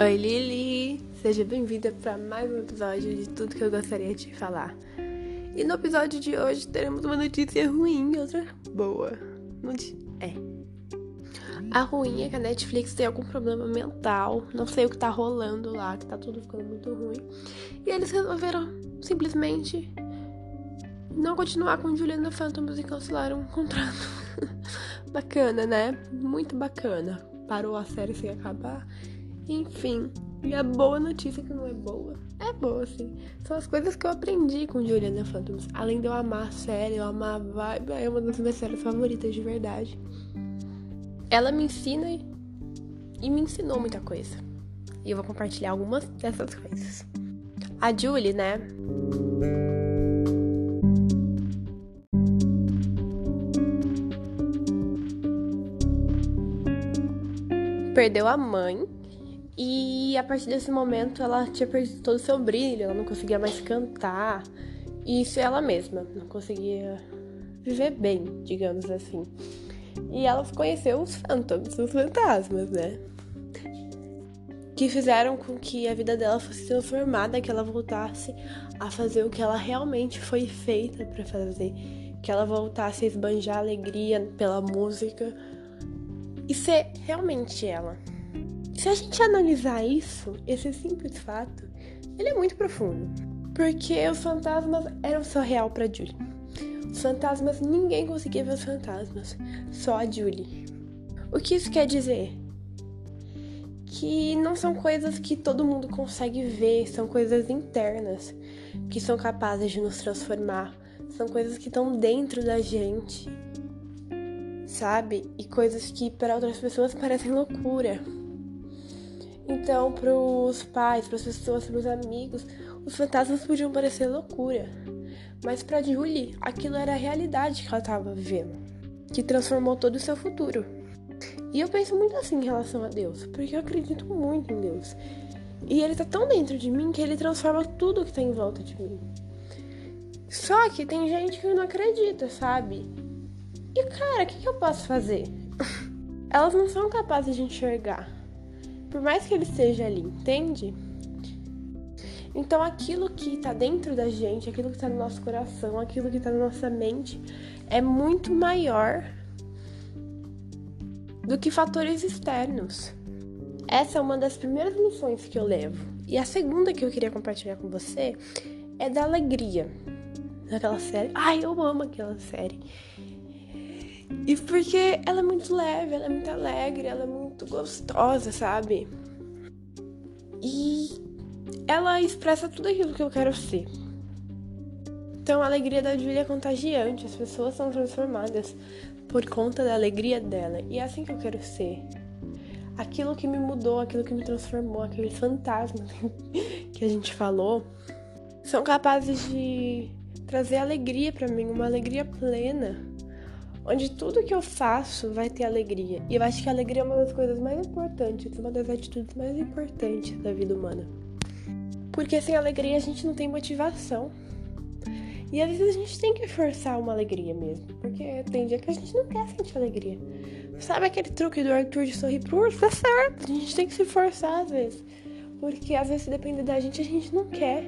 Oi Lili, seja bem-vinda para mais um episódio de tudo que eu gostaria de falar. E no episódio de hoje teremos uma notícia ruim e outra boa. É. A ruim é que a Netflix tem algum problema mental, não sei o que tá rolando lá, que tá tudo ficando muito ruim. E eles resolveram simplesmente não continuar com Juliana Phantoms e cancelaram o contrato. bacana, né? Muito bacana. Parou a série sem acabar enfim, e a boa notícia que não é boa, é boa, sim. São as coisas que eu aprendi com Juliana Phantoms. Além de eu amar a série, eu amar a vibe, é uma das minhas séries favoritas de verdade. Ela me ensina e me ensinou muita coisa. E eu vou compartilhar algumas dessas coisas. A Julie, né? Perdeu a mãe e a partir desse momento ela tinha perdido todo o seu brilho, ela não conseguia mais cantar. E isso é ela mesma, não conseguia viver bem, digamos assim. E ela conheceu os os fantasmas, né? Que fizeram com que a vida dela fosse transformada, que ela voltasse a fazer o que ela realmente foi feita para fazer. Que ela voltasse a esbanjar alegria pela música e ser realmente ela. Se a gente analisar isso, esse simples fato, ele é muito profundo. Porque os fantasmas eram só real para Julie. Os fantasmas, ninguém conseguia ver os fantasmas, só a Julie. O que isso quer dizer? Que não são coisas que todo mundo consegue ver, são coisas internas que são capazes de nos transformar, são coisas que estão dentro da gente, sabe? E coisas que para outras pessoas parecem loucura. Então, para os pais, para as pessoas, para os amigos, os fantasmas podiam parecer loucura. Mas para Julie, aquilo era a realidade que ela estava vivendo, que transformou todo o seu futuro. E eu penso muito assim em relação a Deus, porque eu acredito muito em Deus. E ele está tão dentro de mim que ele transforma tudo que está em volta de mim. Só que tem gente que não acredita, sabe? E cara, o que, que eu posso fazer? Elas não são capazes de enxergar. Por mais que ele esteja ali, entende? Então aquilo que está dentro da gente, aquilo que está no nosso coração, aquilo que está na nossa mente, é muito maior do que fatores externos. Essa é uma das primeiras lições que eu levo. E a segunda que eu queria compartilhar com você é da alegria. Daquela série. Ai, eu amo aquela série. E porque ela é muito leve, ela é muito alegre, ela é muito gostosa, sabe? E ela expressa tudo aquilo que eu quero ser. Então a alegria da Julia é contagiante, as pessoas são transformadas por conta da alegria dela. E é assim que eu quero ser. Aquilo que me mudou, aquilo que me transformou, aqueles fantasmas que a gente falou, são capazes de trazer alegria para mim, uma alegria plena onde tudo que eu faço vai ter alegria. E eu acho que a alegria é uma das coisas mais importantes, uma das atitudes mais importantes da vida humana. Porque sem alegria a gente não tem motivação. E às vezes a gente tem que forçar uma alegria mesmo. Porque tem dia que a gente não quer sentir alegria. Sabe aquele truque do Arthur de sorrir pro urso? Tá certo. A gente tem que se forçar às vezes. Porque às vezes se depender da gente, a gente não quer.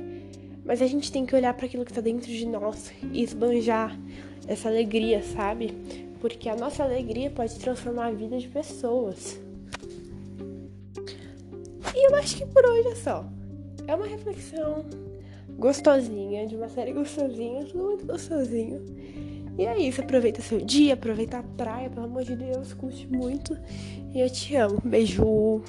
Mas a gente tem que olhar para aquilo que tá dentro de nós e esbanjar essa alegria, sabe? Porque a nossa alegria pode transformar a vida de pessoas. E eu acho que por hoje é só. É uma reflexão gostosinha, de uma série gostosinha, tudo muito gostosinho. E é isso, aproveita seu dia, aproveita a praia, pelo amor de Deus, curte muito. E eu te amo. Beijo.